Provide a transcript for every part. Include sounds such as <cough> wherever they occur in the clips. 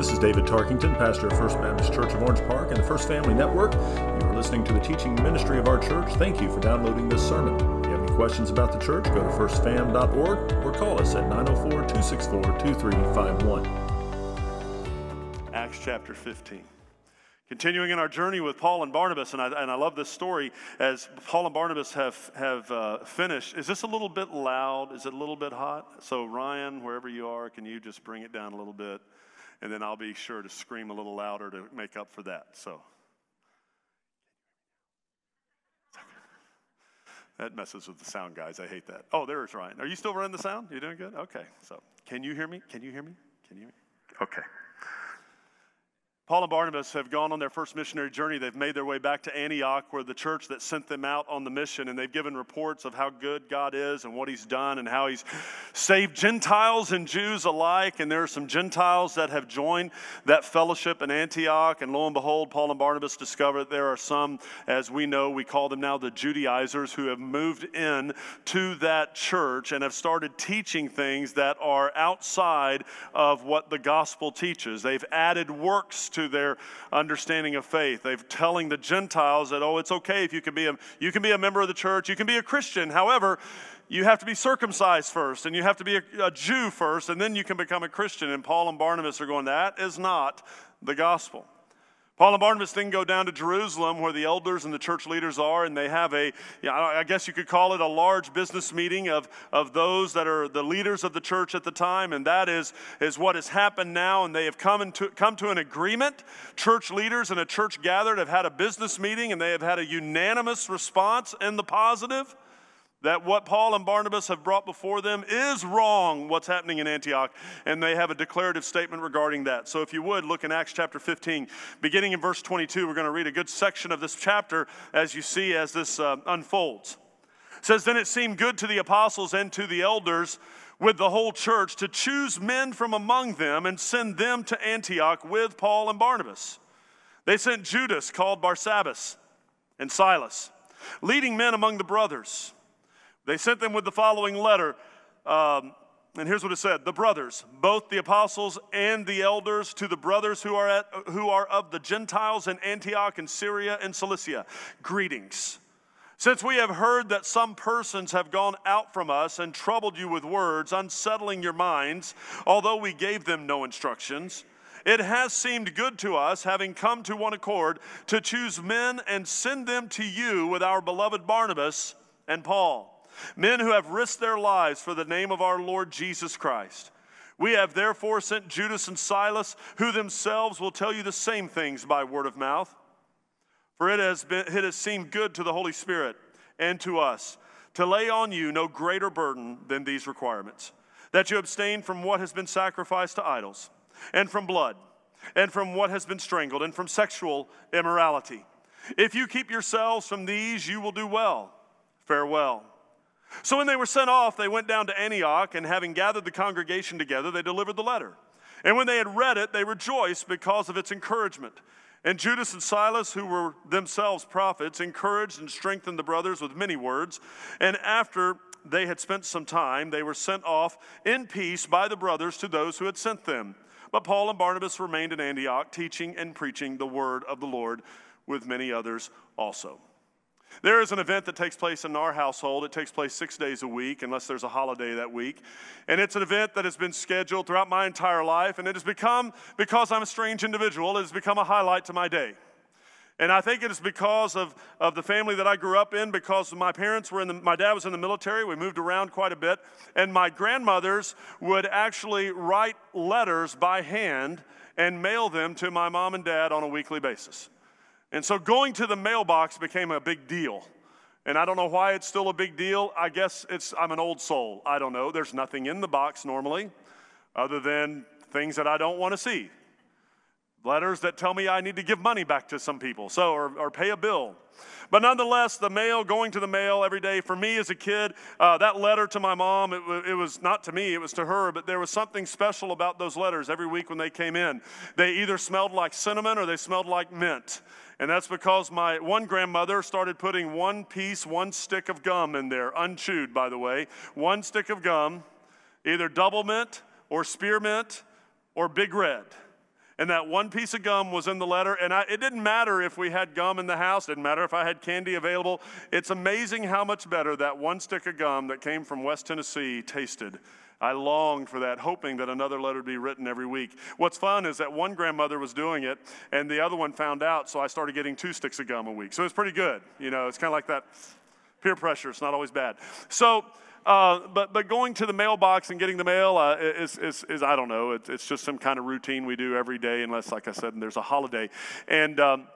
This is David Tarkington, pastor of First Baptist Church of Orange Park and the First Family Network. You are listening to the teaching ministry of our church. Thank you for downloading this sermon. If you have any questions about the church, go to firstfam.org or call us at 904 264 2351. Acts chapter 15. Continuing in our journey with Paul and Barnabas, and I, and I love this story as Paul and Barnabas have, have uh, finished. Is this a little bit loud? Is it a little bit hot? So, Ryan, wherever you are, can you just bring it down a little bit? And then I'll be sure to scream a little louder to make up for that. So, that messes with the sound, guys. I hate that. Oh, there's Ryan. Are you still running the sound? You doing good? Okay. So, can you hear me? Can you hear me? Can you hear me? Okay. Paul and Barnabas have gone on their first missionary journey. They've made their way back to Antioch, where the church that sent them out on the mission, and they've given reports of how good God is and what He's done and how He's saved Gentiles and Jews alike. And there are some Gentiles that have joined that fellowship in Antioch. And lo and behold, Paul and Barnabas discover that there are some, as we know, we call them now the Judaizers, who have moved in to that church and have started teaching things that are outside of what the gospel teaches. They've added works to to their understanding of faith. They're telling the Gentiles that, oh, it's okay if you can be a, you can be a member of the church, you can be a Christian. However, you have to be circumcised first, and you have to be a, a Jew first, and then you can become a Christian. And Paul and Barnabas are going, that is not the gospel. Paul and Barnabas then go down to Jerusalem where the elders and the church leaders are, and they have a, I guess you could call it a large business meeting of, of those that are the leaders of the church at the time, and that is, is what has happened now, and they have come, into, come to an agreement. Church leaders and a church gathered have had a business meeting, and they have had a unanimous response in the positive that what Paul and Barnabas have brought before them is wrong, what's happening in Antioch, and they have a declarative statement regarding that. So, if you would, look in Acts chapter 15, beginning in verse 22, we're going to read a good section of this chapter as you see as this uh, unfolds. It says, Then it seemed good to the apostles and to the elders with the whole church to choose men from among them and send them to Antioch with Paul and Barnabas. They sent Judas, called Barsabbas, and Silas, leading men among the brothers. They sent them with the following letter. Um, and here's what it said The brothers, both the apostles and the elders, to the brothers who are, at, who are of the Gentiles in Antioch and Syria and Cilicia, greetings. Since we have heard that some persons have gone out from us and troubled you with words, unsettling your minds, although we gave them no instructions, it has seemed good to us, having come to one accord, to choose men and send them to you with our beloved Barnabas and Paul men who have risked their lives for the name of our Lord Jesus Christ. We have therefore sent Judas and Silas, who themselves will tell you the same things by word of mouth. For it has, been, it has seemed good to the Holy Spirit and to us to lay on you no greater burden than these requirements that you abstain from what has been sacrificed to idols, and from blood, and from what has been strangled, and from sexual immorality. If you keep yourselves from these, you will do well. Farewell. So when they were sent off, they went down to Antioch, and having gathered the congregation together, they delivered the letter. And when they had read it, they rejoiced because of its encouragement. And Judas and Silas, who were themselves prophets, encouraged and strengthened the brothers with many words. And after they had spent some time, they were sent off in peace by the brothers to those who had sent them. But Paul and Barnabas remained in Antioch, teaching and preaching the word of the Lord with many others also. There is an event that takes place in our household. It takes place six days a week, unless there's a holiday that week. And it's an event that has been scheduled throughout my entire life, and it has become, because I'm a strange individual, it has become a highlight to my day. And I think it is because of, of the family that I grew up in, because my parents were in the, my dad was in the military. We moved around quite a bit. And my grandmothers would actually write letters by hand and mail them to my mom and dad on a weekly basis. And so going to the mailbox became a big deal. And I don't know why it's still a big deal. I guess it's I'm an old soul. I don't know. There's nothing in the box normally other than things that I don't want to see. Letters that tell me I need to give money back to some people, so or, or pay a bill. But nonetheless, the mail, going to the mail every day, for me as a kid, uh, that letter to my mom, it, it, was not to me, it was to her, but there was something special about those letters every week when they came in. They either smelled like cinnamon or they smelled like mint. And that's because my one grandmother started putting one piece, one stick of gum in there, unchewed, by the way. One stick of gum, either double mint or spearmint or big red. And that one piece of gum was in the letter. And I, it didn't matter if we had gum in the house, it didn't matter if I had candy available. It's amazing how much better that one stick of gum that came from West Tennessee tasted. I longed for that, hoping that another letter would be written every week. What's fun is that one grandmother was doing it, and the other one found out, so I started getting two sticks of gum a week. So it's pretty good. You know, it's kind of like that peer pressure. It's not always bad. So uh, but, but going to the mailbox and getting the mail uh, is, is, is, I don't know, it's, it's just some kind of routine we do every day, unless, like I said, there's a holiday. And um,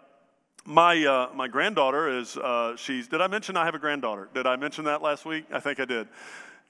my, uh, my granddaughter is, uh, she's, did I mention I have a granddaughter? Did I mention that last week? I think I did.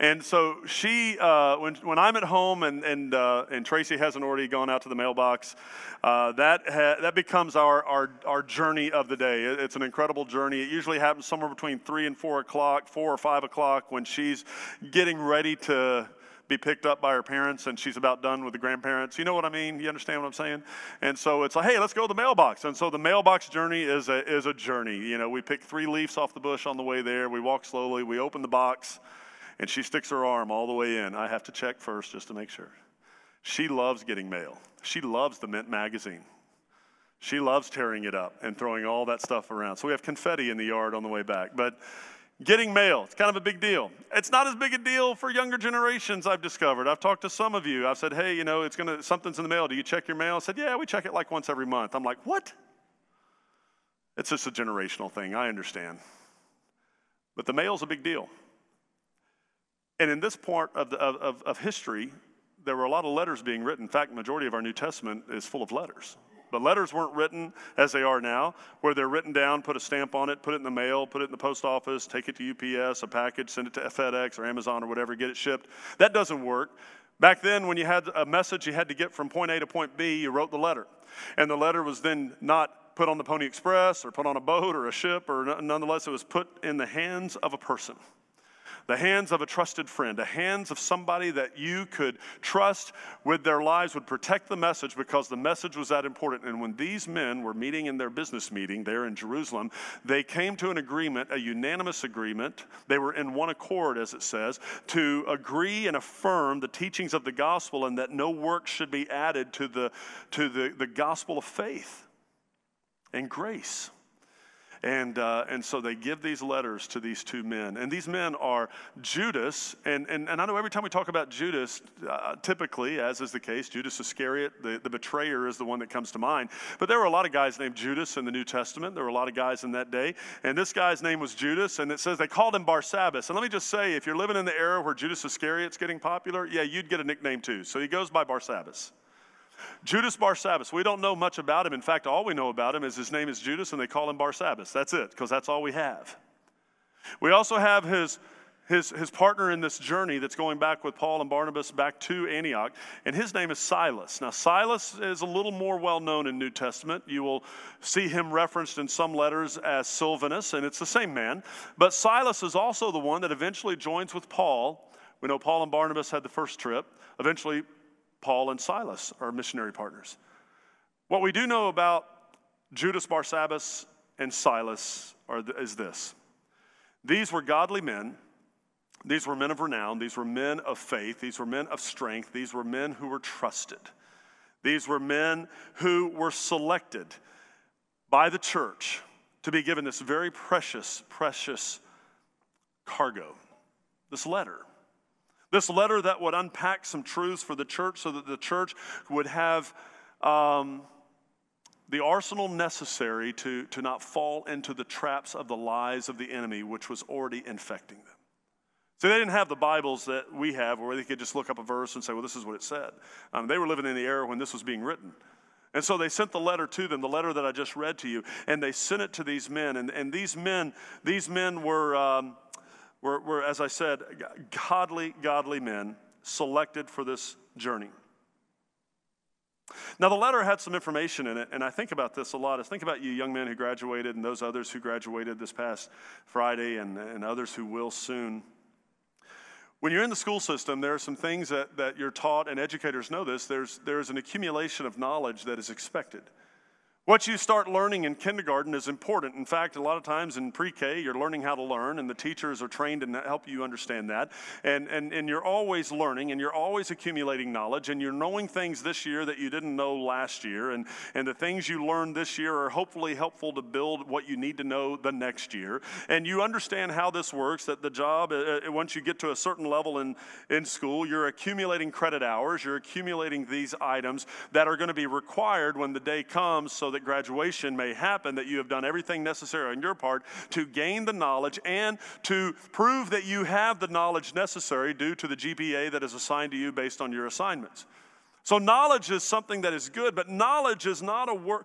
And so she, uh, when, when I'm at home and, and, uh, and Tracy hasn't already gone out to the mailbox, uh, that, ha- that becomes our, our, our journey of the day. It's an incredible journey. It usually happens somewhere between 3 and 4 o'clock, 4 or 5 o'clock, when she's getting ready to be picked up by her parents and she's about done with the grandparents. You know what I mean? You understand what I'm saying? And so it's like, hey, let's go to the mailbox. And so the mailbox journey is a, is a journey. You know, we pick three leaves off the bush on the way there. We walk slowly. We open the box and she sticks her arm all the way in. I have to check first just to make sure. She loves getting mail. She loves the Mint magazine. She loves tearing it up and throwing all that stuff around. So we have confetti in the yard on the way back. But getting mail, it's kind of a big deal. It's not as big a deal for younger generations, I've discovered. I've talked to some of you. I've said, hey, you know, it's gonna something's in the mail. Do you check your mail? I said, yeah, we check it like once every month. I'm like, what? It's just a generational thing. I understand. But the mail's a big deal. And in this part of, the, of, of history, there were a lot of letters being written. In fact, the majority of our New Testament is full of letters. But letters weren't written as they are now, where they're written down, put a stamp on it, put it in the mail, put it in the post office, take it to UPS, a package, send it to FedEx or Amazon or whatever, get it shipped. That doesn't work. Back then, when you had a message you had to get from point A to point B, you wrote the letter. And the letter was then not put on the Pony Express or put on a boat or a ship, or nonetheless, it was put in the hands of a person the hands of a trusted friend, the hands of somebody that you could trust with their lives would protect the message because the message was that important. And when these men were meeting in their business meeting there in Jerusalem, they came to an agreement, a unanimous agreement. They were in one accord, as it says, to agree and affirm the teachings of the gospel and that no work should be added to the, to the, the gospel of faith and grace. And, uh, and so they give these letters to these two men. And these men are Judas. And, and, and I know every time we talk about Judas, uh, typically, as is the case, Judas Iscariot, the, the betrayer, is the one that comes to mind. But there were a lot of guys named Judas in the New Testament. There were a lot of guys in that day. And this guy's name was Judas. And it says they called him Barsabbas. And let me just say, if you're living in the era where Judas Iscariot's getting popular, yeah, you'd get a nickname too. So he goes by Barsabbas. Judas Barsabbas. We don't know much about him. In fact, all we know about him is his name is Judas and they call him Barsabbas. That's it, because that's all we have. We also have his, his, his partner in this journey that's going back with Paul and Barnabas back to Antioch, and his name is Silas. Now, Silas is a little more well known in New Testament. You will see him referenced in some letters as Silvanus, and it's the same man. But Silas is also the one that eventually joins with Paul. We know Paul and Barnabas had the first trip. Eventually, Paul and Silas are missionary partners. What we do know about Judas Barsabbas and Silas are, is this these were godly men. These were men of renown. These were men of faith. These were men of strength. These were men who were trusted. These were men who were selected by the church to be given this very precious, precious cargo, this letter. This letter that would unpack some truths for the church so that the church would have um, the arsenal necessary to, to not fall into the traps of the lies of the enemy, which was already infecting them. So they didn't have the Bibles that we have where they could just look up a verse and say, well, this is what it said. Um, they were living in the era when this was being written. And so they sent the letter to them, the letter that I just read to you, and they sent it to these men. And, and these men, these men were, um, were, were, as I said, godly, godly men selected for this journey. Now, the letter had some information in it, and I think about this a lot. I think about you young men who graduated and those others who graduated this past Friday and, and others who will soon. When you're in the school system, there are some things that, that you're taught, and educators know this. There's, there's an accumulation of knowledge that is expected. What you start learning in kindergarten is important. In fact, a lot of times in pre K, you're learning how to learn, and the teachers are trained to help you understand that. And, and, and you're always learning, and you're always accumulating knowledge, and you're knowing things this year that you didn't know last year. And, and the things you learned this year are hopefully helpful to build what you need to know the next year. And you understand how this works that the job, uh, uh once you get to a certain level in, in school, you're accumulating credit hours, you're accumulating these items that are going to be required when the day comes so that graduation may happen, that you have done everything necessary on your part to gain the knowledge and to prove that you have the knowledge necessary due to the GPA that is assigned to you based on your assignments. So, knowledge is something that is good, but knowledge is not a word.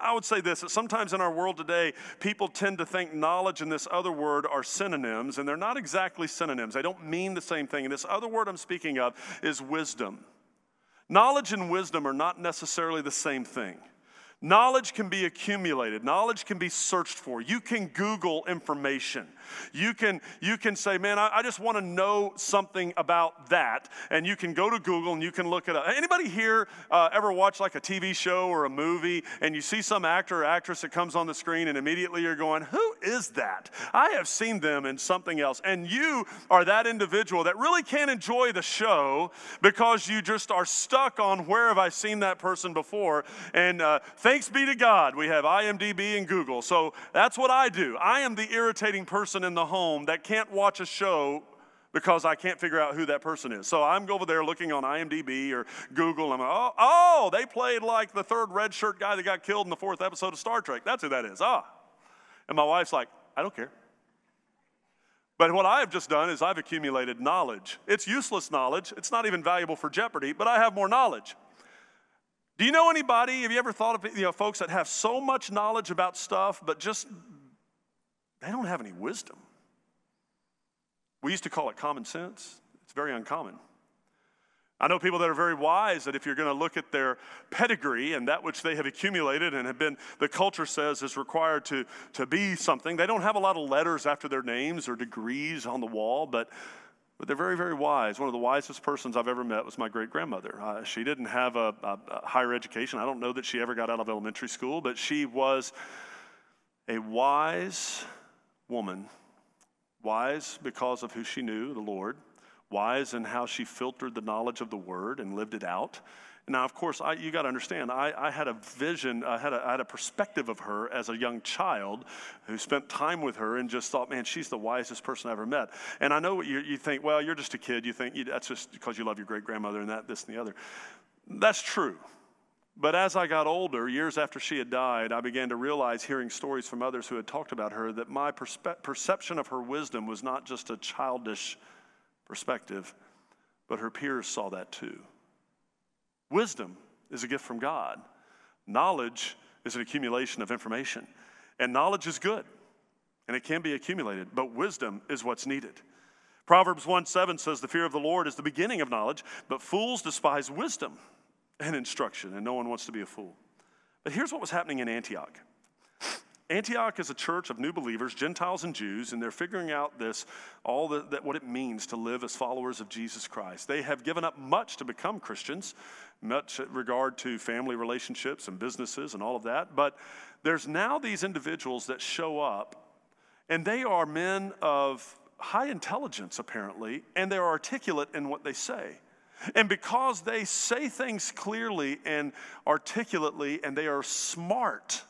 I would say this that sometimes in our world today, people tend to think knowledge and this other word are synonyms, and they're not exactly synonyms. They don't mean the same thing. And this other word I'm speaking of is wisdom. Knowledge and wisdom are not necessarily the same thing. Knowledge can be accumulated. Knowledge can be searched for. You can Google information. You can, you can say, man, I, I just want to know something about that. And you can go to Google and you can look it up. Anybody here uh, ever watch like a TV show or a movie and you see some actor or actress that comes on the screen and immediately you're going, who is that? I have seen them in something else. And you are that individual that really can't enjoy the show because you just are stuck on where have I seen that person before. And uh, Thanks be to God, we have IMDb and Google. So that's what I do. I am the irritating person in the home that can't watch a show because I can't figure out who that person is. So I'm over there looking on IMDb or Google. And I'm like, oh, oh, they played like the third red shirt guy that got killed in the fourth episode of Star Trek. That's who that is. Ah. And my wife's like, I don't care. But what I have just done is I've accumulated knowledge. It's useless knowledge. It's not even valuable for Jeopardy, but I have more knowledge. Do you know anybody? Have you ever thought of you know, folks that have so much knowledge about stuff, but just they don't have any wisdom? We used to call it common sense. It's very uncommon. I know people that are very wise that if you're going to look at their pedigree and that which they have accumulated and have been, the culture says is required to, to be something, they don't have a lot of letters after their names or degrees on the wall, but but they're very, very wise. One of the wisest persons I've ever met was my great grandmother. Uh, she didn't have a, a, a higher education. I don't know that she ever got out of elementary school, but she was a wise woman. Wise because of who she knew, the Lord. Wise in how she filtered the knowledge of the word and lived it out. Now, of course, I, you got to understand, I, I, had a vision, I had a, I had a perspective of her as a young child who spent time with her and just thought, man, she's the wisest person I ever met. And I know what you, you think, well, you're just a kid. You think you, that's just because you love your great grandmother and that, this, and the other. That's true. But as I got older, years after she had died, I began to realize, hearing stories from others who had talked about her, that my perspe- perception of her wisdom was not just a childish perspective, but her peers saw that too. Wisdom is a gift from God. Knowledge is an accumulation of information. And knowledge is good, and it can be accumulated, but wisdom is what's needed. Proverbs 1 7 says, The fear of the Lord is the beginning of knowledge, but fools despise wisdom and instruction, and no one wants to be a fool. But here's what was happening in Antioch Antioch is a church of new believers, Gentiles and Jews, and they're figuring out this, all the, that what it means to live as followers of Jesus Christ. They have given up much to become Christians, much regard to family relationships and businesses and all of that. But there's now these individuals that show up, and they are men of high intelligence, apparently, and they're articulate in what they say. And because they say things clearly and articulately, and they are smart,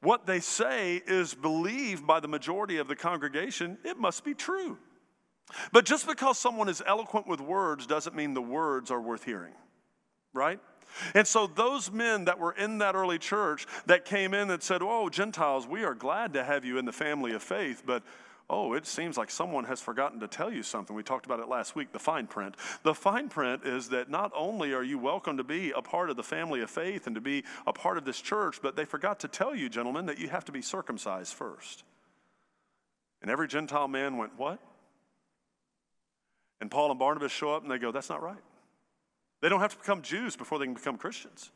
what they say is believed by the majority of the congregation, it must be true. But just because someone is eloquent with words doesn't mean the words are worth hearing, right? And so, those men that were in that early church that came in and said, Oh, Gentiles, we are glad to have you in the family of faith, but oh, it seems like someone has forgotten to tell you something. We talked about it last week, the fine print. The fine print is that not only are you welcome to be a part of the family of faith and to be a part of this church, but they forgot to tell you, gentlemen, that you have to be circumcised first. And every Gentile man went, What? And Paul and Barnabas show up and they go, That's not right. They don't have to become Jews before they can become Christians.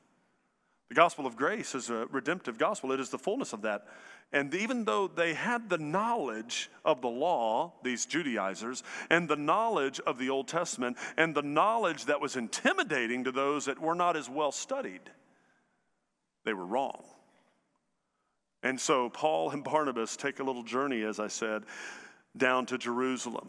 The gospel of grace is a redemptive gospel, it is the fullness of that. And even though they had the knowledge of the law, these Judaizers, and the knowledge of the Old Testament, and the knowledge that was intimidating to those that were not as well studied, they were wrong. And so Paul and Barnabas take a little journey, as I said, down to Jerusalem.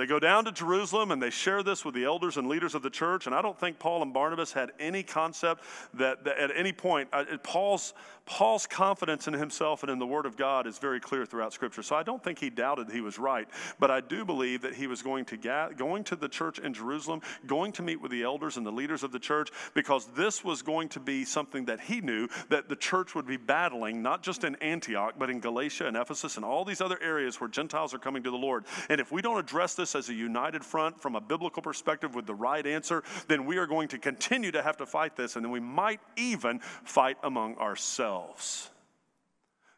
They go down to Jerusalem and they share this with the elders and leaders of the church. And I don't think Paul and Barnabas had any concept that, that at any point, uh, Paul's, Paul's confidence in himself and in the Word of God is very clear throughout Scripture. So I don't think he doubted he was right. But I do believe that he was going to, ga- going to the church in Jerusalem, going to meet with the elders and the leaders of the church, because this was going to be something that he knew that the church would be battling, not just in Antioch, but in Galatia and Ephesus and all these other areas where Gentiles are coming to the Lord. And if we don't address this, as a united front from a biblical perspective with the right answer, then we are going to continue to have to fight this, and then we might even fight among ourselves.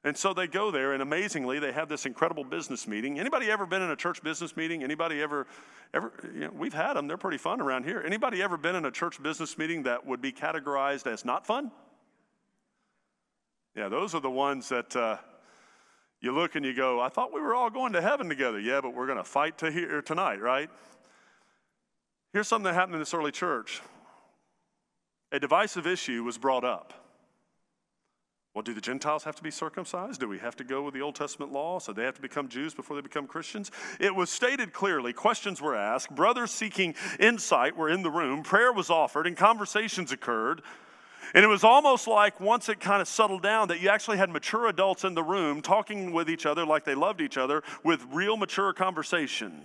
And so they go there, and amazingly, they have this incredible business meeting. Anybody ever been in a church business meeting? Anybody ever, ever? You know, we've had them; they're pretty fun around here. Anybody ever been in a church business meeting that would be categorized as not fun? Yeah, those are the ones that uh, you look and you go, I thought we were all going to heaven together. Yeah, but we're going to fight to here er, tonight, right? Here's something that happened in this early church. A divisive issue was brought up. Well, do the Gentiles have to be circumcised? Do we have to go with the Old Testament law? So they have to become Jews before they become Christians? It was stated clearly. Questions were asked. Brothers seeking insight were in the room. Prayer was offered, and conversations occurred. And it was almost like once it kind of settled down that you actually had mature adults in the room talking with each other like they loved each other with real mature conversation.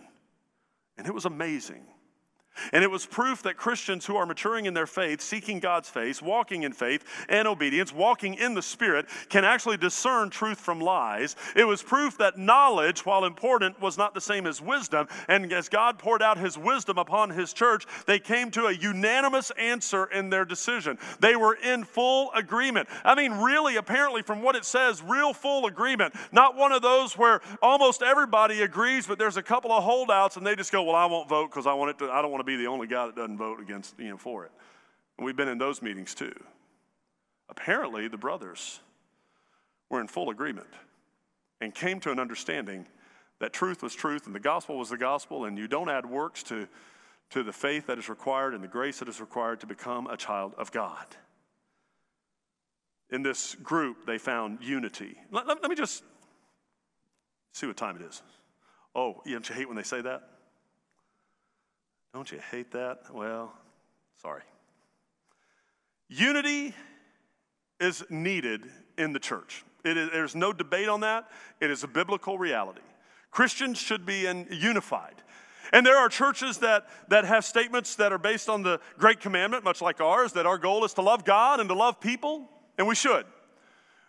And it was amazing. And it was proof that Christians who are maturing in their faith, seeking God's face, walking in faith and obedience, walking in the Spirit, can actually discern truth from lies. It was proof that knowledge, while important, was not the same as wisdom. And as God poured out His wisdom upon His church, they came to a unanimous answer in their decision. They were in full agreement. I mean, really, apparently, from what it says, real full agreement. Not one of those where almost everybody agrees, but there's a couple of holdouts and they just go, Well, I won't vote because I want it to, I don't want to be the only guy that doesn't vote against, you know, for it. And we've been in those meetings too. Apparently, the brothers were in full agreement and came to an understanding that truth was truth and the gospel was the gospel, and you don't add works to, to the faith that is required and the grace that is required to become a child of God. In this group, they found unity. Let, let, let me just see what time it is. Oh, don't you hate when they say that? Don't you hate that? Well, sorry. Unity is needed in the church. there's no debate on that. It is a biblical reality. Christians should be in, unified. And there are churches that, that have statements that are based on the Great Commandment, much like ours, that our goal is to love God and to love people, and we should.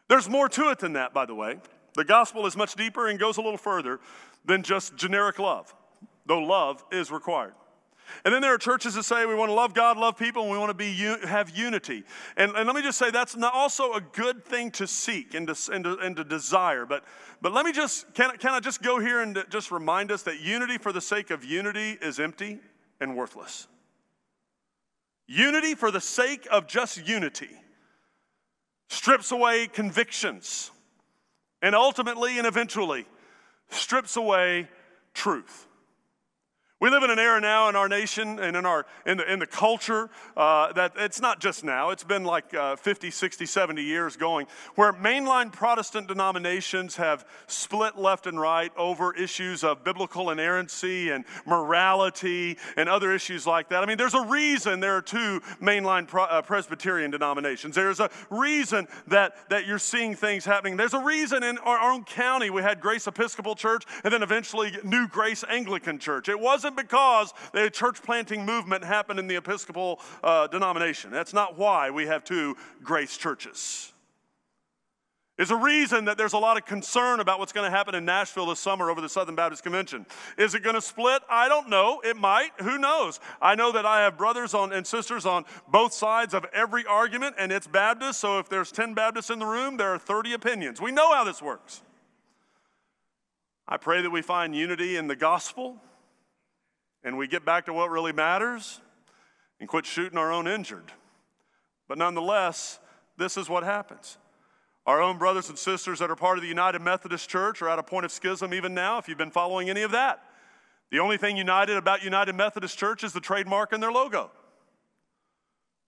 There's more to it than that, by the way. The gospel is much deeper and goes a little further than just generic love, though love is required. And then there are churches that say we want to love God, love people, and we want to be have unity. And, and let me just say that's also a good thing to seek and to, and to, and to desire. But, but let me just, can, can I just go here and just remind us that unity for the sake of unity is empty and worthless. Unity for the sake of just unity strips away convictions and ultimately and eventually strips away truth. We live in an era now in our nation and in, our, in, the, in the culture uh, that it's not just now, it's been like uh, 50, 60, 70 years going, where mainline Protestant denominations have split left and right over issues of biblical inerrancy and morality and other issues like that. I mean, there's a reason there are two mainline Pro, uh, Presbyterian denominations. There's a reason that, that you're seeing things happening. There's a reason in our, our own county we had Grace Episcopal Church and then eventually New Grace Anglican Church. It wasn't wasn't because the church planting movement happened in the Episcopal uh, denomination. That's not why we have two grace churches. There's a reason that there's a lot of concern about what's going to happen in Nashville this summer over the Southern Baptist Convention. Is it going to split? I don't know. It might. Who knows? I know that I have brothers on, and sisters on both sides of every argument, and it's Baptist. So if there's 10 Baptists in the room, there are 30 opinions. We know how this works. I pray that we find unity in the gospel and we get back to what really matters and quit shooting our own injured. But nonetheless, this is what happens. Our own brothers and sisters that are part of the United Methodist Church are at a point of schism even now, if you've been following any of that. The only thing united about United Methodist Church is the trademark and their logo.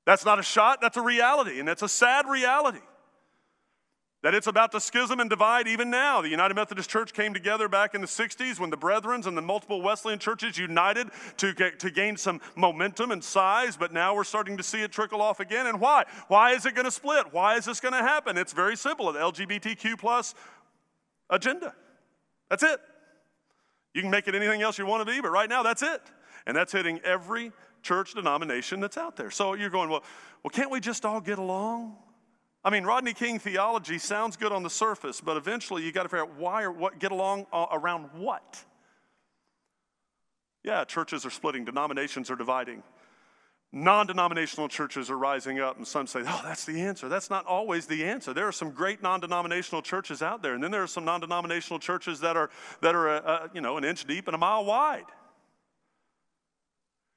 That's not a shot, that's a reality, and it's a sad reality. That it's about to schism and divide even now. The United Methodist Church came together back in the 60s when the Brethrens and the multiple Wesleyan churches united to, get, to gain some momentum and size, but now we're starting to see it trickle off again. And why? Why is it going to split? Why is this going to happen? It's very simple the LGBTQ plus agenda. That's it. You can make it anything else you want to be, but right now that's it. And that's hitting every church denomination that's out there. So you're going, well, well, can't we just all get along? I mean, Rodney King theology sounds good on the surface, but eventually you got to figure out why or what, get along uh, around what? Yeah, churches are splitting, denominations are dividing. Non denominational churches are rising up, and some say, oh, that's the answer. That's not always the answer. There are some great non denominational churches out there, and then there are some non denominational churches that are, that are uh, uh, you know, an inch deep and a mile wide.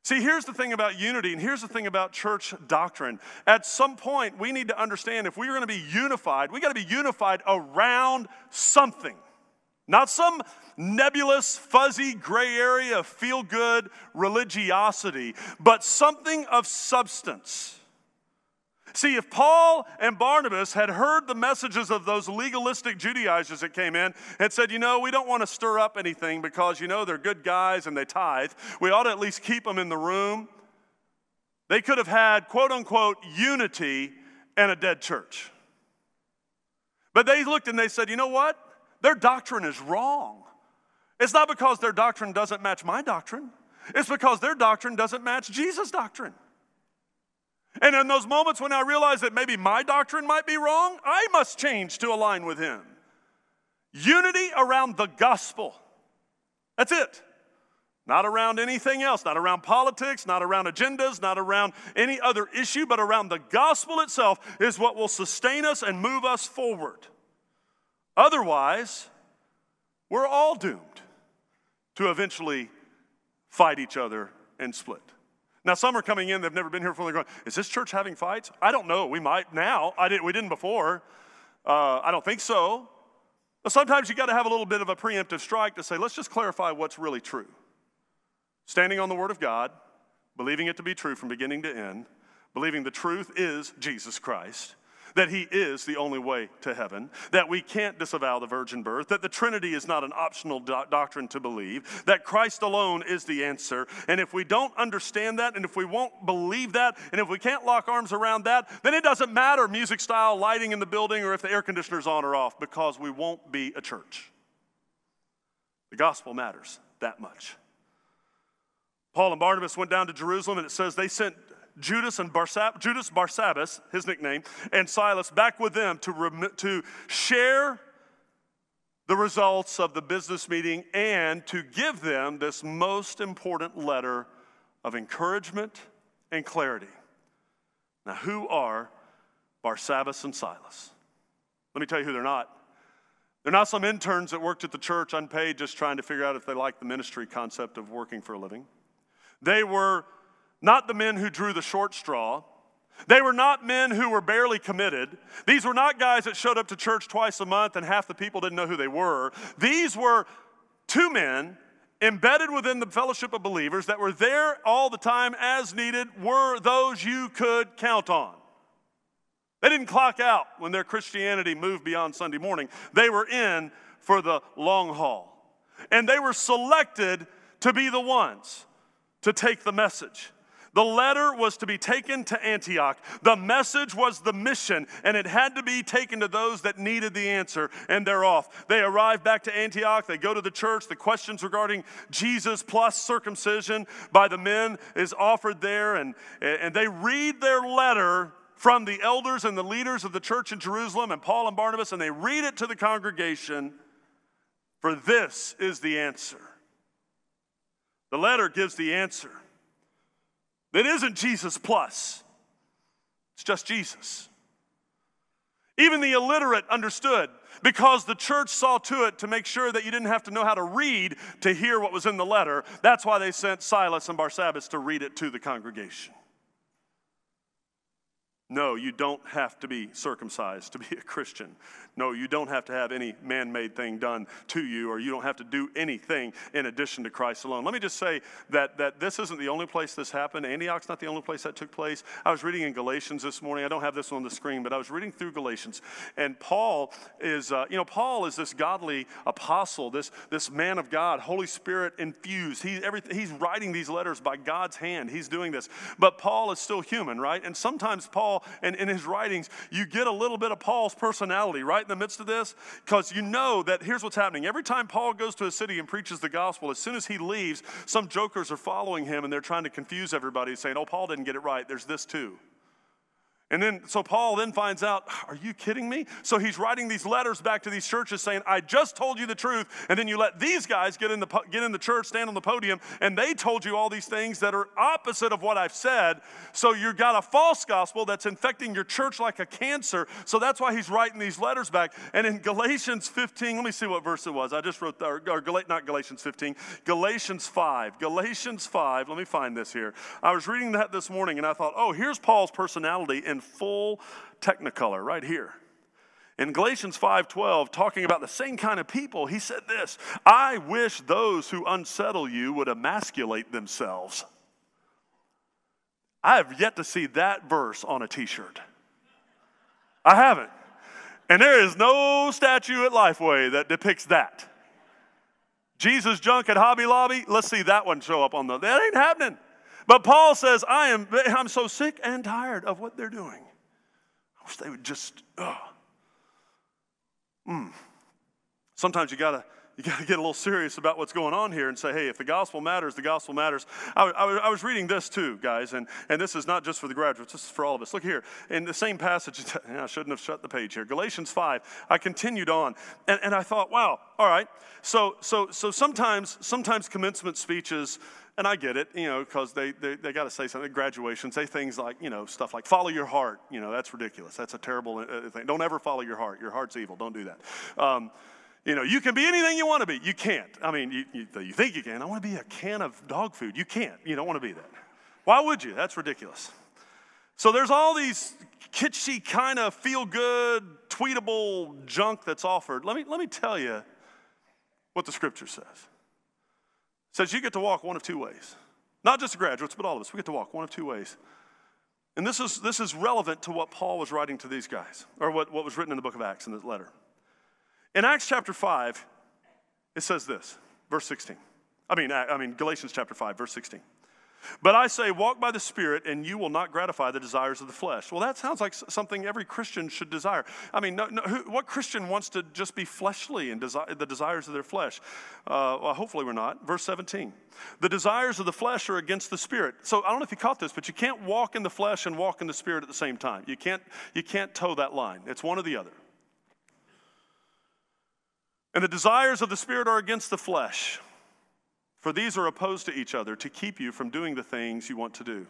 See, here's the thing about unity, and here's the thing about church doctrine. At some point, we need to understand if we're going to be unified, we got to be unified around something. Not some nebulous, fuzzy gray area of feel good religiosity, but something of substance. See, if Paul and Barnabas had heard the messages of those legalistic Judaizers that came in and said, you know, we don't want to stir up anything because, you know, they're good guys and they tithe, we ought to at least keep them in the room. They could have had, quote unquote, unity and a dead church. But they looked and they said, you know what? Their doctrine is wrong. It's not because their doctrine doesn't match my doctrine, it's because their doctrine doesn't match Jesus' doctrine. And in those moments when I realize that maybe my doctrine might be wrong, I must change to align with him. Unity around the gospel. That's it. Not around anything else, not around politics, not around agendas, not around any other issue, but around the gospel itself is what will sustain us and move us forward. Otherwise, we're all doomed to eventually fight each other and split. Now, some are coming in, they've never been here before, they're going, Is this church having fights? I don't know. We might now. I didn't, we didn't before. Uh, I don't think so. But sometimes you got to have a little bit of a preemptive strike to say, Let's just clarify what's really true. Standing on the Word of God, believing it to be true from beginning to end, believing the truth is Jesus Christ that He is the only way to heaven, that we can't disavow the virgin birth, that the Trinity is not an optional do- doctrine to believe, that Christ alone is the answer. And if we don't understand that, and if we won't believe that, and if we can't lock arms around that, then it doesn't matter music style, lighting in the building, or if the air conditioner's on or off, because we won't be a church. The gospel matters that much. Paul and Barnabas went down to Jerusalem, and it says they sent Judas and Barsab- Judas Barsabbas, his nickname, and Silas back with them to, rem- to share the results of the business meeting and to give them this most important letter of encouragement and clarity. Now, who are Barsabbas and Silas? Let me tell you who they're not. They're not some interns that worked at the church unpaid, just trying to figure out if they like the ministry concept of working for a living. They were not the men who drew the short straw. They were not men who were barely committed. These were not guys that showed up to church twice a month and half the people didn't know who they were. These were two men embedded within the fellowship of believers that were there all the time as needed, were those you could count on. They didn't clock out when their Christianity moved beyond Sunday morning, they were in for the long haul. And they were selected to be the ones to take the message. The letter was to be taken to Antioch. The message was the mission, and it had to be taken to those that needed the answer, and they're off. They arrive back to Antioch. They go to the church. The questions regarding Jesus plus circumcision by the men is offered there, and, and they read their letter from the elders and the leaders of the church in Jerusalem and Paul and Barnabas, and they read it to the congregation. For this is the answer. The letter gives the answer. It isn't Jesus plus, it's just Jesus. Even the illiterate understood because the church saw to it to make sure that you didn't have to know how to read to hear what was in the letter. That's why they sent Silas and Barsabbas to read it to the congregation. No, you don't have to be circumcised to be a Christian. No, you don't have to have any man made thing done to you, or you don't have to do anything in addition to Christ alone. Let me just say that, that this isn't the only place this happened. Antioch's not the only place that took place. I was reading in Galatians this morning. I don't have this on the screen, but I was reading through Galatians, and Paul is, uh, you know, Paul is this godly apostle, this, this man of God, Holy Spirit infused. He, he's writing these letters by God's hand. He's doing this. But Paul is still human, right? And sometimes Paul, and in his writings, you get a little bit of Paul's personality, right? Right in the midst of this? Because you know that here's what's happening. Every time Paul goes to a city and preaches the gospel, as soon as he leaves, some jokers are following him and they're trying to confuse everybody, saying, Oh, Paul didn't get it right. There's this too. And then, so Paul then finds out, Are you kidding me? So he's writing these letters back to these churches saying, I just told you the truth. And then you let these guys get in the, get in the church, stand on the podium, and they told you all these things that are opposite of what I've said. So you've got a false gospel that's infecting your church like a cancer. So that's why he's writing these letters back. And in Galatians 15, let me see what verse it was. I just wrote, or, or not Galatians 15, Galatians 5. Galatians 5, let me find this here. I was reading that this morning and I thought, oh, here's Paul's personality in full technicolor right here. In Galatians 5:12 talking about the same kind of people, he said this, "I wish those who unsettle you would emasculate themselves." I have yet to see that verse on a t-shirt. I haven't. And there is no statue at Lifeway that depicts that. Jesus junk at Hobby Lobby, let's see that one show up on the that ain't happening. But Paul says, I am I'm so sick and tired of what they're doing. I wish they would just, oh. Mm. Sometimes you gotta you got to get a little serious about what's going on here and say, hey, if the gospel matters, the gospel matters. I, I, I, was reading this too, guys, and, and this is not just for the graduates, this is for all of us. Look here, in the same passage, <laughs> I shouldn't have shut the page here, Galatians 5, I continued on, and, and I thought, wow, all right. So, so, so sometimes, sometimes commencement speeches, and I get it, you know, because they, they, they got to say something. Graduation, say things like, you know, stuff like follow your heart. You know, that's ridiculous. That's a terrible uh, thing. Don't ever follow your heart. Your heart's evil. Don't do that. Um, you know, you can be anything you want to be. You can't. I mean, you, you, you think you can. I want to be a can of dog food. You can't. You don't want to be that. Why would you? That's ridiculous. So there's all these kitschy kind of feel good, tweetable junk that's offered. Let me, let me tell you what the scripture says says you get to walk one of two ways. Not just the graduates, but all of us. We get to walk one of two ways. And this is, this is relevant to what Paul was writing to these guys, or what, what was written in the book of Acts in the letter. In Acts chapter 5, it says this, verse 16. I mean, I mean Galatians chapter 5, verse 16. But I say, walk by the Spirit, and you will not gratify the desires of the flesh. Well, that sounds like something every Christian should desire. I mean, no, no, who, what Christian wants to just be fleshly and desire the desires of their flesh? Uh, well, hopefully we're not. Verse 17. The desires of the flesh are against the Spirit. So I don't know if you caught this, but you can't walk in the flesh and walk in the Spirit at the same time. You can't, you can't toe that line. It's one or the other. And the desires of the Spirit are against the flesh. For these are opposed to each other to keep you from doing the things you want to do,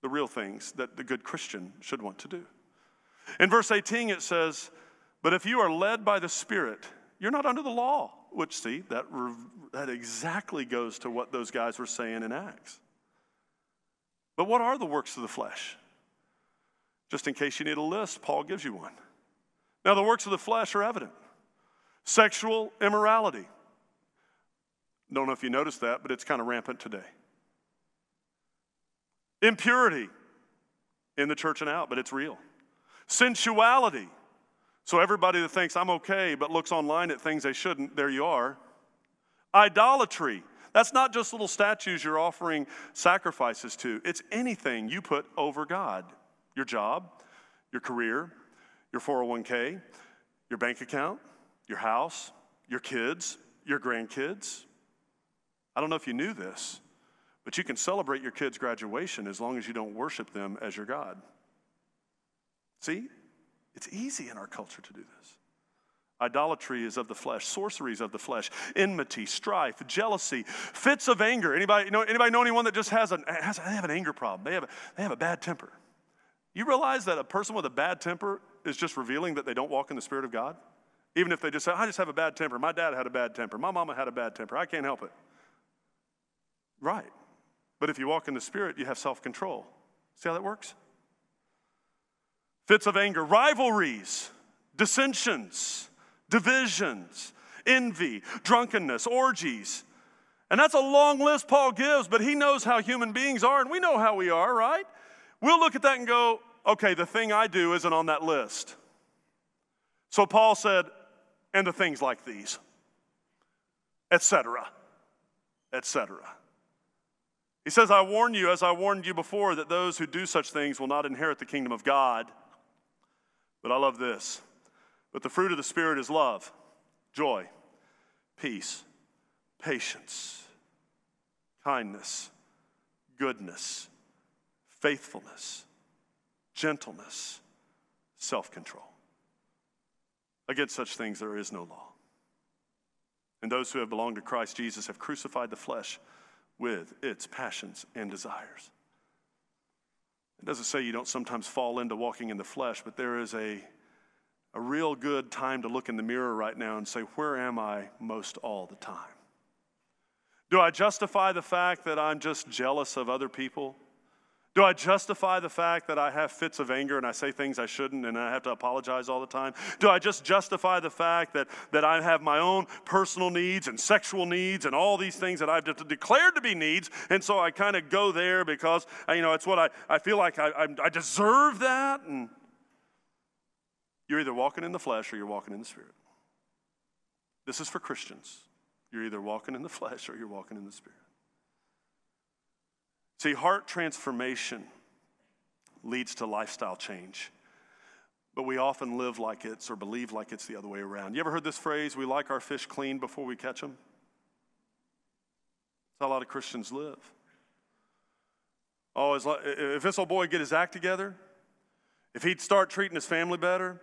the real things that the good Christian should want to do. In verse 18, it says, But if you are led by the Spirit, you're not under the law. Which, see, that, that exactly goes to what those guys were saying in Acts. But what are the works of the flesh? Just in case you need a list, Paul gives you one. Now, the works of the flesh are evident sexual immorality don't know if you noticed that, but it's kind of rampant today. Impurity in the church and out, but it's real. Sensuality. So everybody that thinks I'm okay but looks online at things they shouldn't, there you are. Idolatry. That's not just little statues you're offering sacrifices to. It's anything you put over God. Your job, your career, your 401k, your bank account, your house, your kids, your grandkids, I don't know if you knew this, but you can celebrate your kids' graduation as long as you don't worship them as your God. See? It's easy in our culture to do this. Idolatry is of the flesh, sorceries of the flesh, enmity, strife, jealousy, fits of anger. Anybody you know, anybody know anyone that just has, an, has they have an anger problem? They have a, they have a bad temper. You realize that a person with a bad temper is just revealing that they don't walk in the Spirit of God? Even if they just say, I just have a bad temper. My dad had a bad temper. My mama had a bad temper. I can't help it. Right. But if you walk in the Spirit, you have self control. See how that works? fits of anger, rivalries, dissensions, divisions, envy, drunkenness, orgies. And that's a long list Paul gives, but he knows how human beings are, and we know how we are, right? We'll look at that and go, okay, the thing I do isn't on that list. So Paul said, and the things like these, etc., etc. He says, I warn you, as I warned you before, that those who do such things will not inherit the kingdom of God. But I love this. But the fruit of the Spirit is love, joy, peace, patience, kindness, goodness, faithfulness, gentleness, self control. Against such things there is no law. And those who have belonged to Christ Jesus have crucified the flesh with its passions and desires. It doesn't say you don't sometimes fall into walking in the flesh, but there is a, a real good time to look in the mirror right now and say, Where am I most all the time? Do I justify the fact that I'm just jealous of other people? Do I justify the fact that I have fits of anger and I say things I shouldn't and I have to apologize all the time? Do I just justify the fact that, that I have my own personal needs and sexual needs and all these things that I've declared to be needs? And so I kind of go there because, you know, it's what I, I feel like I, I, I deserve that. And you're either walking in the flesh or you're walking in the spirit. This is for Christians. You're either walking in the flesh or you're walking in the spirit. See, heart transformation leads to lifestyle change. But we often live like it's or believe like it's the other way around. You ever heard this phrase, we like our fish clean before we catch them? That's how a lot of Christians live. Oh, if this old boy get his act together, if he'd start treating his family better,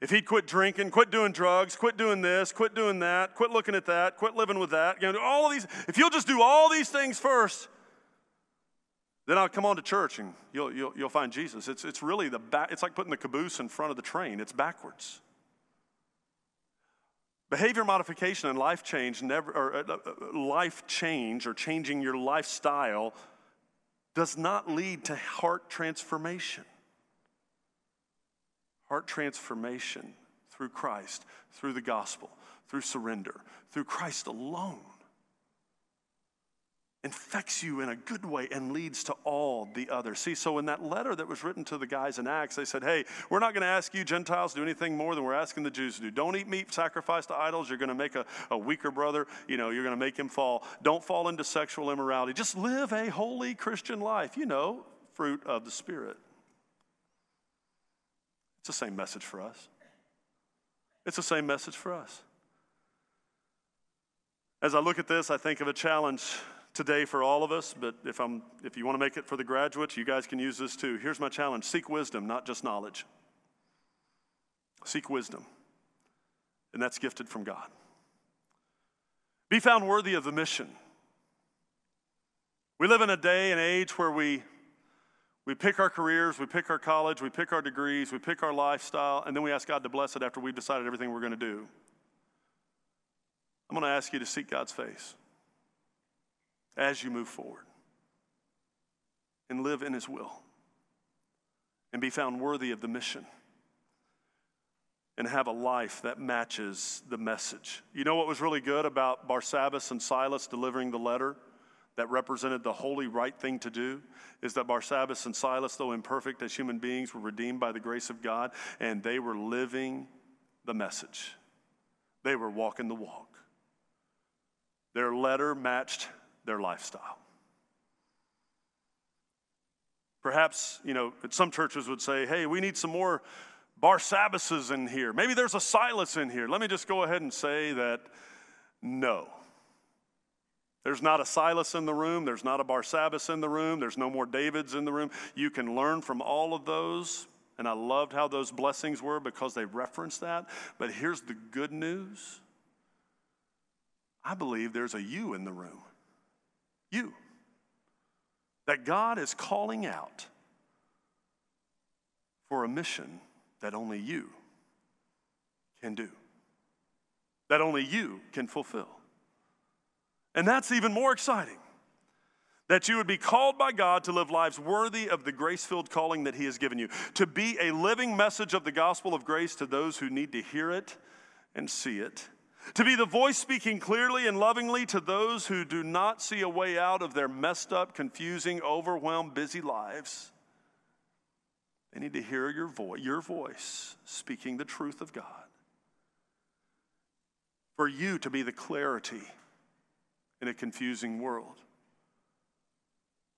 if he'd quit drinking, quit doing drugs, quit doing this, quit doing that, quit looking at that, quit living with that, you know, all of these, if you'll just do all these things first, then I'll come on to church and you'll, you'll, you'll find Jesus. It's, it's really the back, it's like putting the caboose in front of the train, it's backwards. Behavior modification and life change never, or uh, uh, life change or changing your lifestyle does not lead to heart transformation. Heart transformation through Christ, through the gospel, through surrender, through Christ alone infects you in a good way and leads to all the others. See, so in that letter that was written to the guys in Acts, they said, Hey, we're not going to ask you Gentiles to do anything more than we're asking the Jews to do. Don't eat meat sacrificed to idols. You're going to make a, a weaker brother, you know, you're going to make him fall. Don't fall into sexual immorality. Just live a holy Christian life, you know, fruit of the Spirit. It's the same message for us. It's the same message for us. As I look at this, I think of a challenge today for all of us, but if, I'm, if you want to make it for the graduates, you guys can use this too. Here's my challenge seek wisdom, not just knowledge. Seek wisdom, and that's gifted from God. Be found worthy of the mission. We live in a day and age where we, we pick our careers, we pick our college, we pick our degrees, we pick our lifestyle, and then we ask God to bless it after we've decided everything we're going to do. I'm going to ask you to seek God's face as you move forward and live in His will and be found worthy of the mission and have a life that matches the message. You know what was really good about Barsabbas and Silas delivering the letter that represented the holy right thing to do? Is that Barsabbas and Silas, though imperfect as human beings, were redeemed by the grace of God and they were living the message. They were walking the walk. Their letter matched their lifestyle. Perhaps, you know, some churches would say, hey, we need some more Barsabbases in here. Maybe there's a Silas in here. Let me just go ahead and say that no. There's not a Silas in the room. There's not a Barsabbas in the room. There's no more Davids in the room. You can learn from all of those. And I loved how those blessings were because they referenced that. But here's the good news I believe there's a you in the room. You. That God is calling out for a mission that only you can do, that only you can fulfill. And that's even more exciting that you would be called by God to live lives worthy of the grace filled calling that He has given you, to be a living message of the gospel of grace to those who need to hear it and see it, to be the voice speaking clearly and lovingly to those who do not see a way out of their messed up, confusing, overwhelmed, busy lives. They need to hear your voice, your voice speaking the truth of God. For you to be the clarity in a confusing world.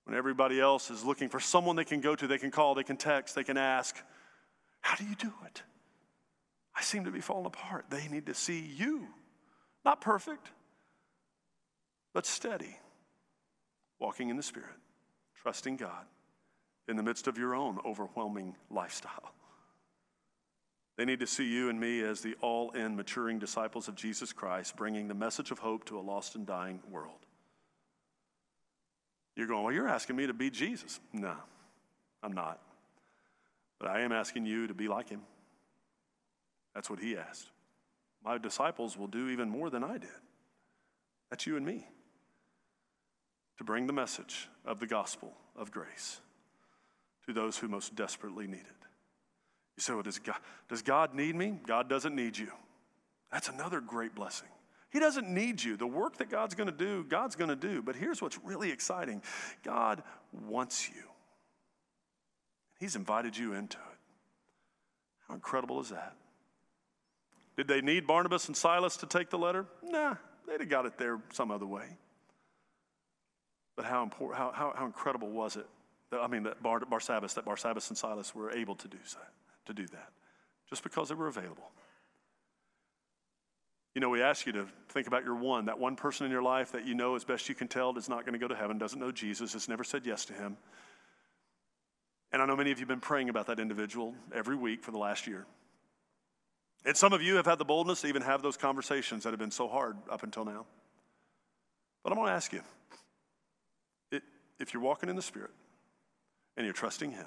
When everybody else is looking for someone they can go to, they can call, they can text, they can ask, How do you do it? I seem to be falling apart. They need to see you. Not perfect, but steady, walking in the Spirit, trusting God in the midst of your own overwhelming lifestyle. They need to see you and me as the all in maturing disciples of Jesus Christ, bringing the message of hope to a lost and dying world. You're going, Well, you're asking me to be Jesus. No, I'm not. But I am asking you to be like him. That's what he asked. My disciples will do even more than I did. That's you and me. To bring the message of the gospel of grace to those who most desperately need it. You say, well, does God, does God need me? God doesn't need you. That's another great blessing. He doesn't need you. The work that God's going to do, God's going to do. But here's what's really exciting God wants you, He's invited you into it. How incredible is that? Did they need Barnabas and Silas to take the letter? Nah, they'd have got it there some other way. But how, important, how, how, how incredible was it? That, I mean, that Bar, Barsabbas, that Barsabbas and Silas were able to do, so, to do that just because they were available. You know, we ask you to think about your one, that one person in your life that you know as best you can tell is not going to go to heaven, doesn't know Jesus, has never said yes to him. And I know many of you have been praying about that individual every week for the last year. And some of you have had the boldness to even have those conversations that have been so hard up until now. But I'm going to ask you if you're walking in the Spirit and you're trusting Him,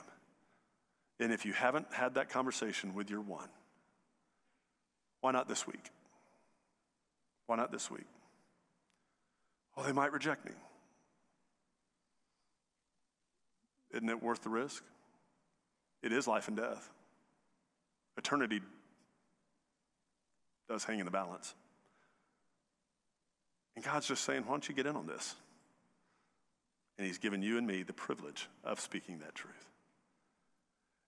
and if you haven't had that conversation with your one, why not this week? Why not this week? Well, they might reject me. Isn't it worth the risk? It is life and death. Eternity does hang in the balance. And God's just saying, why don't you get in on this? And He's given you and me the privilege of speaking that truth.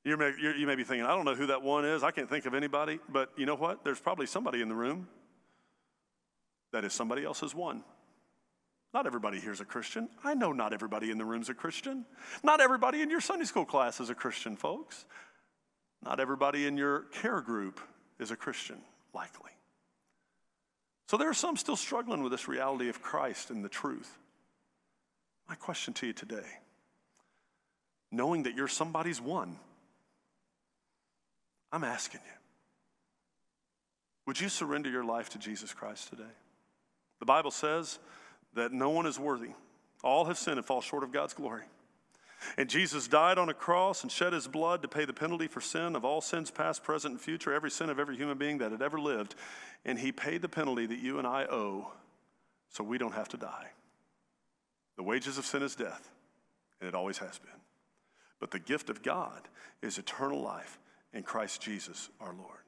You may, you may be thinking, I don't know who that one is. I can't think of anybody. But you know what? There's probably somebody in the room that is somebody else's one. Not everybody here is a Christian. I know not everybody in the room is a Christian. Not everybody in your Sunday school class is a Christian, folks. Not everybody in your care group is a Christian, likely. So there are some still struggling with this reality of Christ and the truth. My question to you today knowing that you're somebody's one, I'm asking you, would you surrender your life to Jesus Christ today? The Bible says that no one is worthy. All have sinned and fall short of God's glory. And Jesus died on a cross and shed his blood to pay the penalty for sin of all sins, past, present, and future, every sin of every human being that had ever lived. And he paid the penalty that you and I owe so we don't have to die. The wages of sin is death, and it always has been. But the gift of God is eternal life in Christ Jesus our Lord.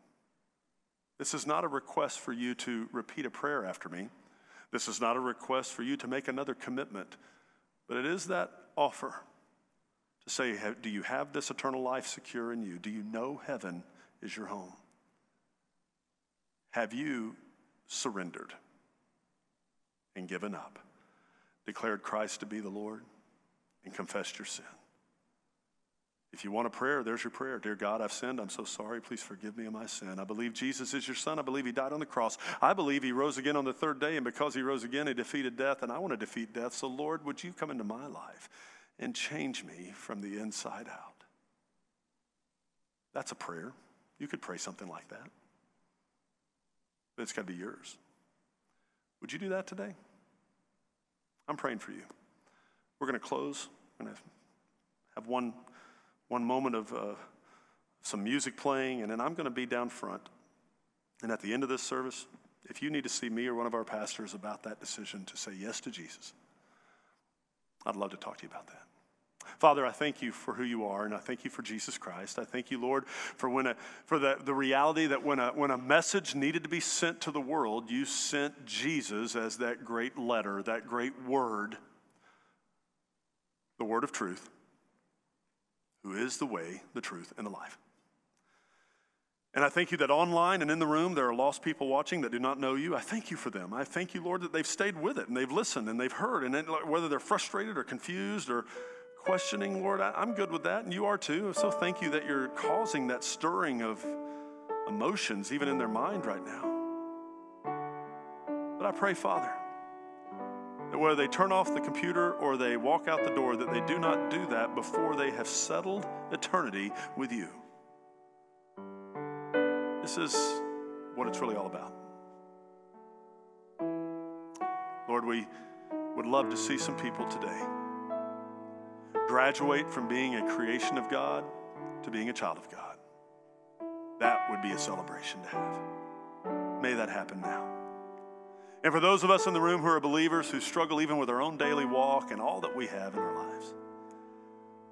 This is not a request for you to repeat a prayer after me. This is not a request for you to make another commitment, but it is that offer to say, Do you have this eternal life secure in you? Do you know heaven is your home? Have you surrendered and given up, declared Christ to be the Lord, and confessed your sin? If you want a prayer, there's your prayer. Dear God, I've sinned. I'm so sorry. Please forgive me of my sin. I believe Jesus is your son. I believe he died on the cross. I believe he rose again on the third day. And because he rose again, he defeated death. And I want to defeat death. So, Lord, would you come into my life and change me from the inside out? That's a prayer. You could pray something like that. But it's got to be yours. Would you do that today? I'm praying for you. We're going to close. We're going to have one one moment of uh, some music playing, and then I'm going to be down front. And at the end of this service, if you need to see me or one of our pastors about that decision to say yes to Jesus, I'd love to talk to you about that. Father, I thank you for who you are, and I thank you for Jesus Christ. I thank you, Lord, for, when a, for the, the reality that when a, when a message needed to be sent to the world, you sent Jesus as that great letter, that great word, the word of truth, who is the way, the truth, and the life. And I thank you that online and in the room there are lost people watching that do not know you. I thank you for them. I thank you, Lord, that they've stayed with it and they've listened and they've heard. And whether they're frustrated or confused or questioning, Lord, I, am good with that, and you are too. So thank you that you're causing that stirring of emotions even in their mind right now. But I pray, Father, that whether they turn off the computer or they walk out the door, that they do not do that before they have settled eternity with you. This is what it's really all about. Lord, we would love to see some people today graduate from being a creation of God to being a child of God. That would be a celebration to have. May that happen now. And for those of us in the room who are believers who struggle even with our own daily walk and all that we have in our lives,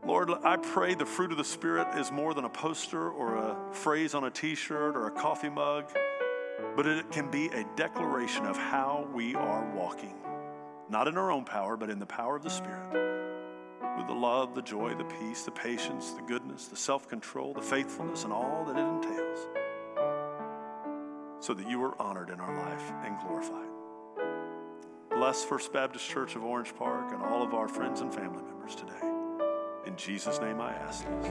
Lord, I pray the fruit of the Spirit is more than a poster or a phrase on a t shirt or a coffee mug, but it can be a declaration of how we are walking, not in our own power, but in the power of the Spirit with the love, the joy, the peace, the patience, the goodness, the self control, the faithfulness, and all that it entails, so that you are honored in our life and glorified. Bless First Baptist Church of Orange Park and all of our friends and family members today. In Jesus' name I ask this.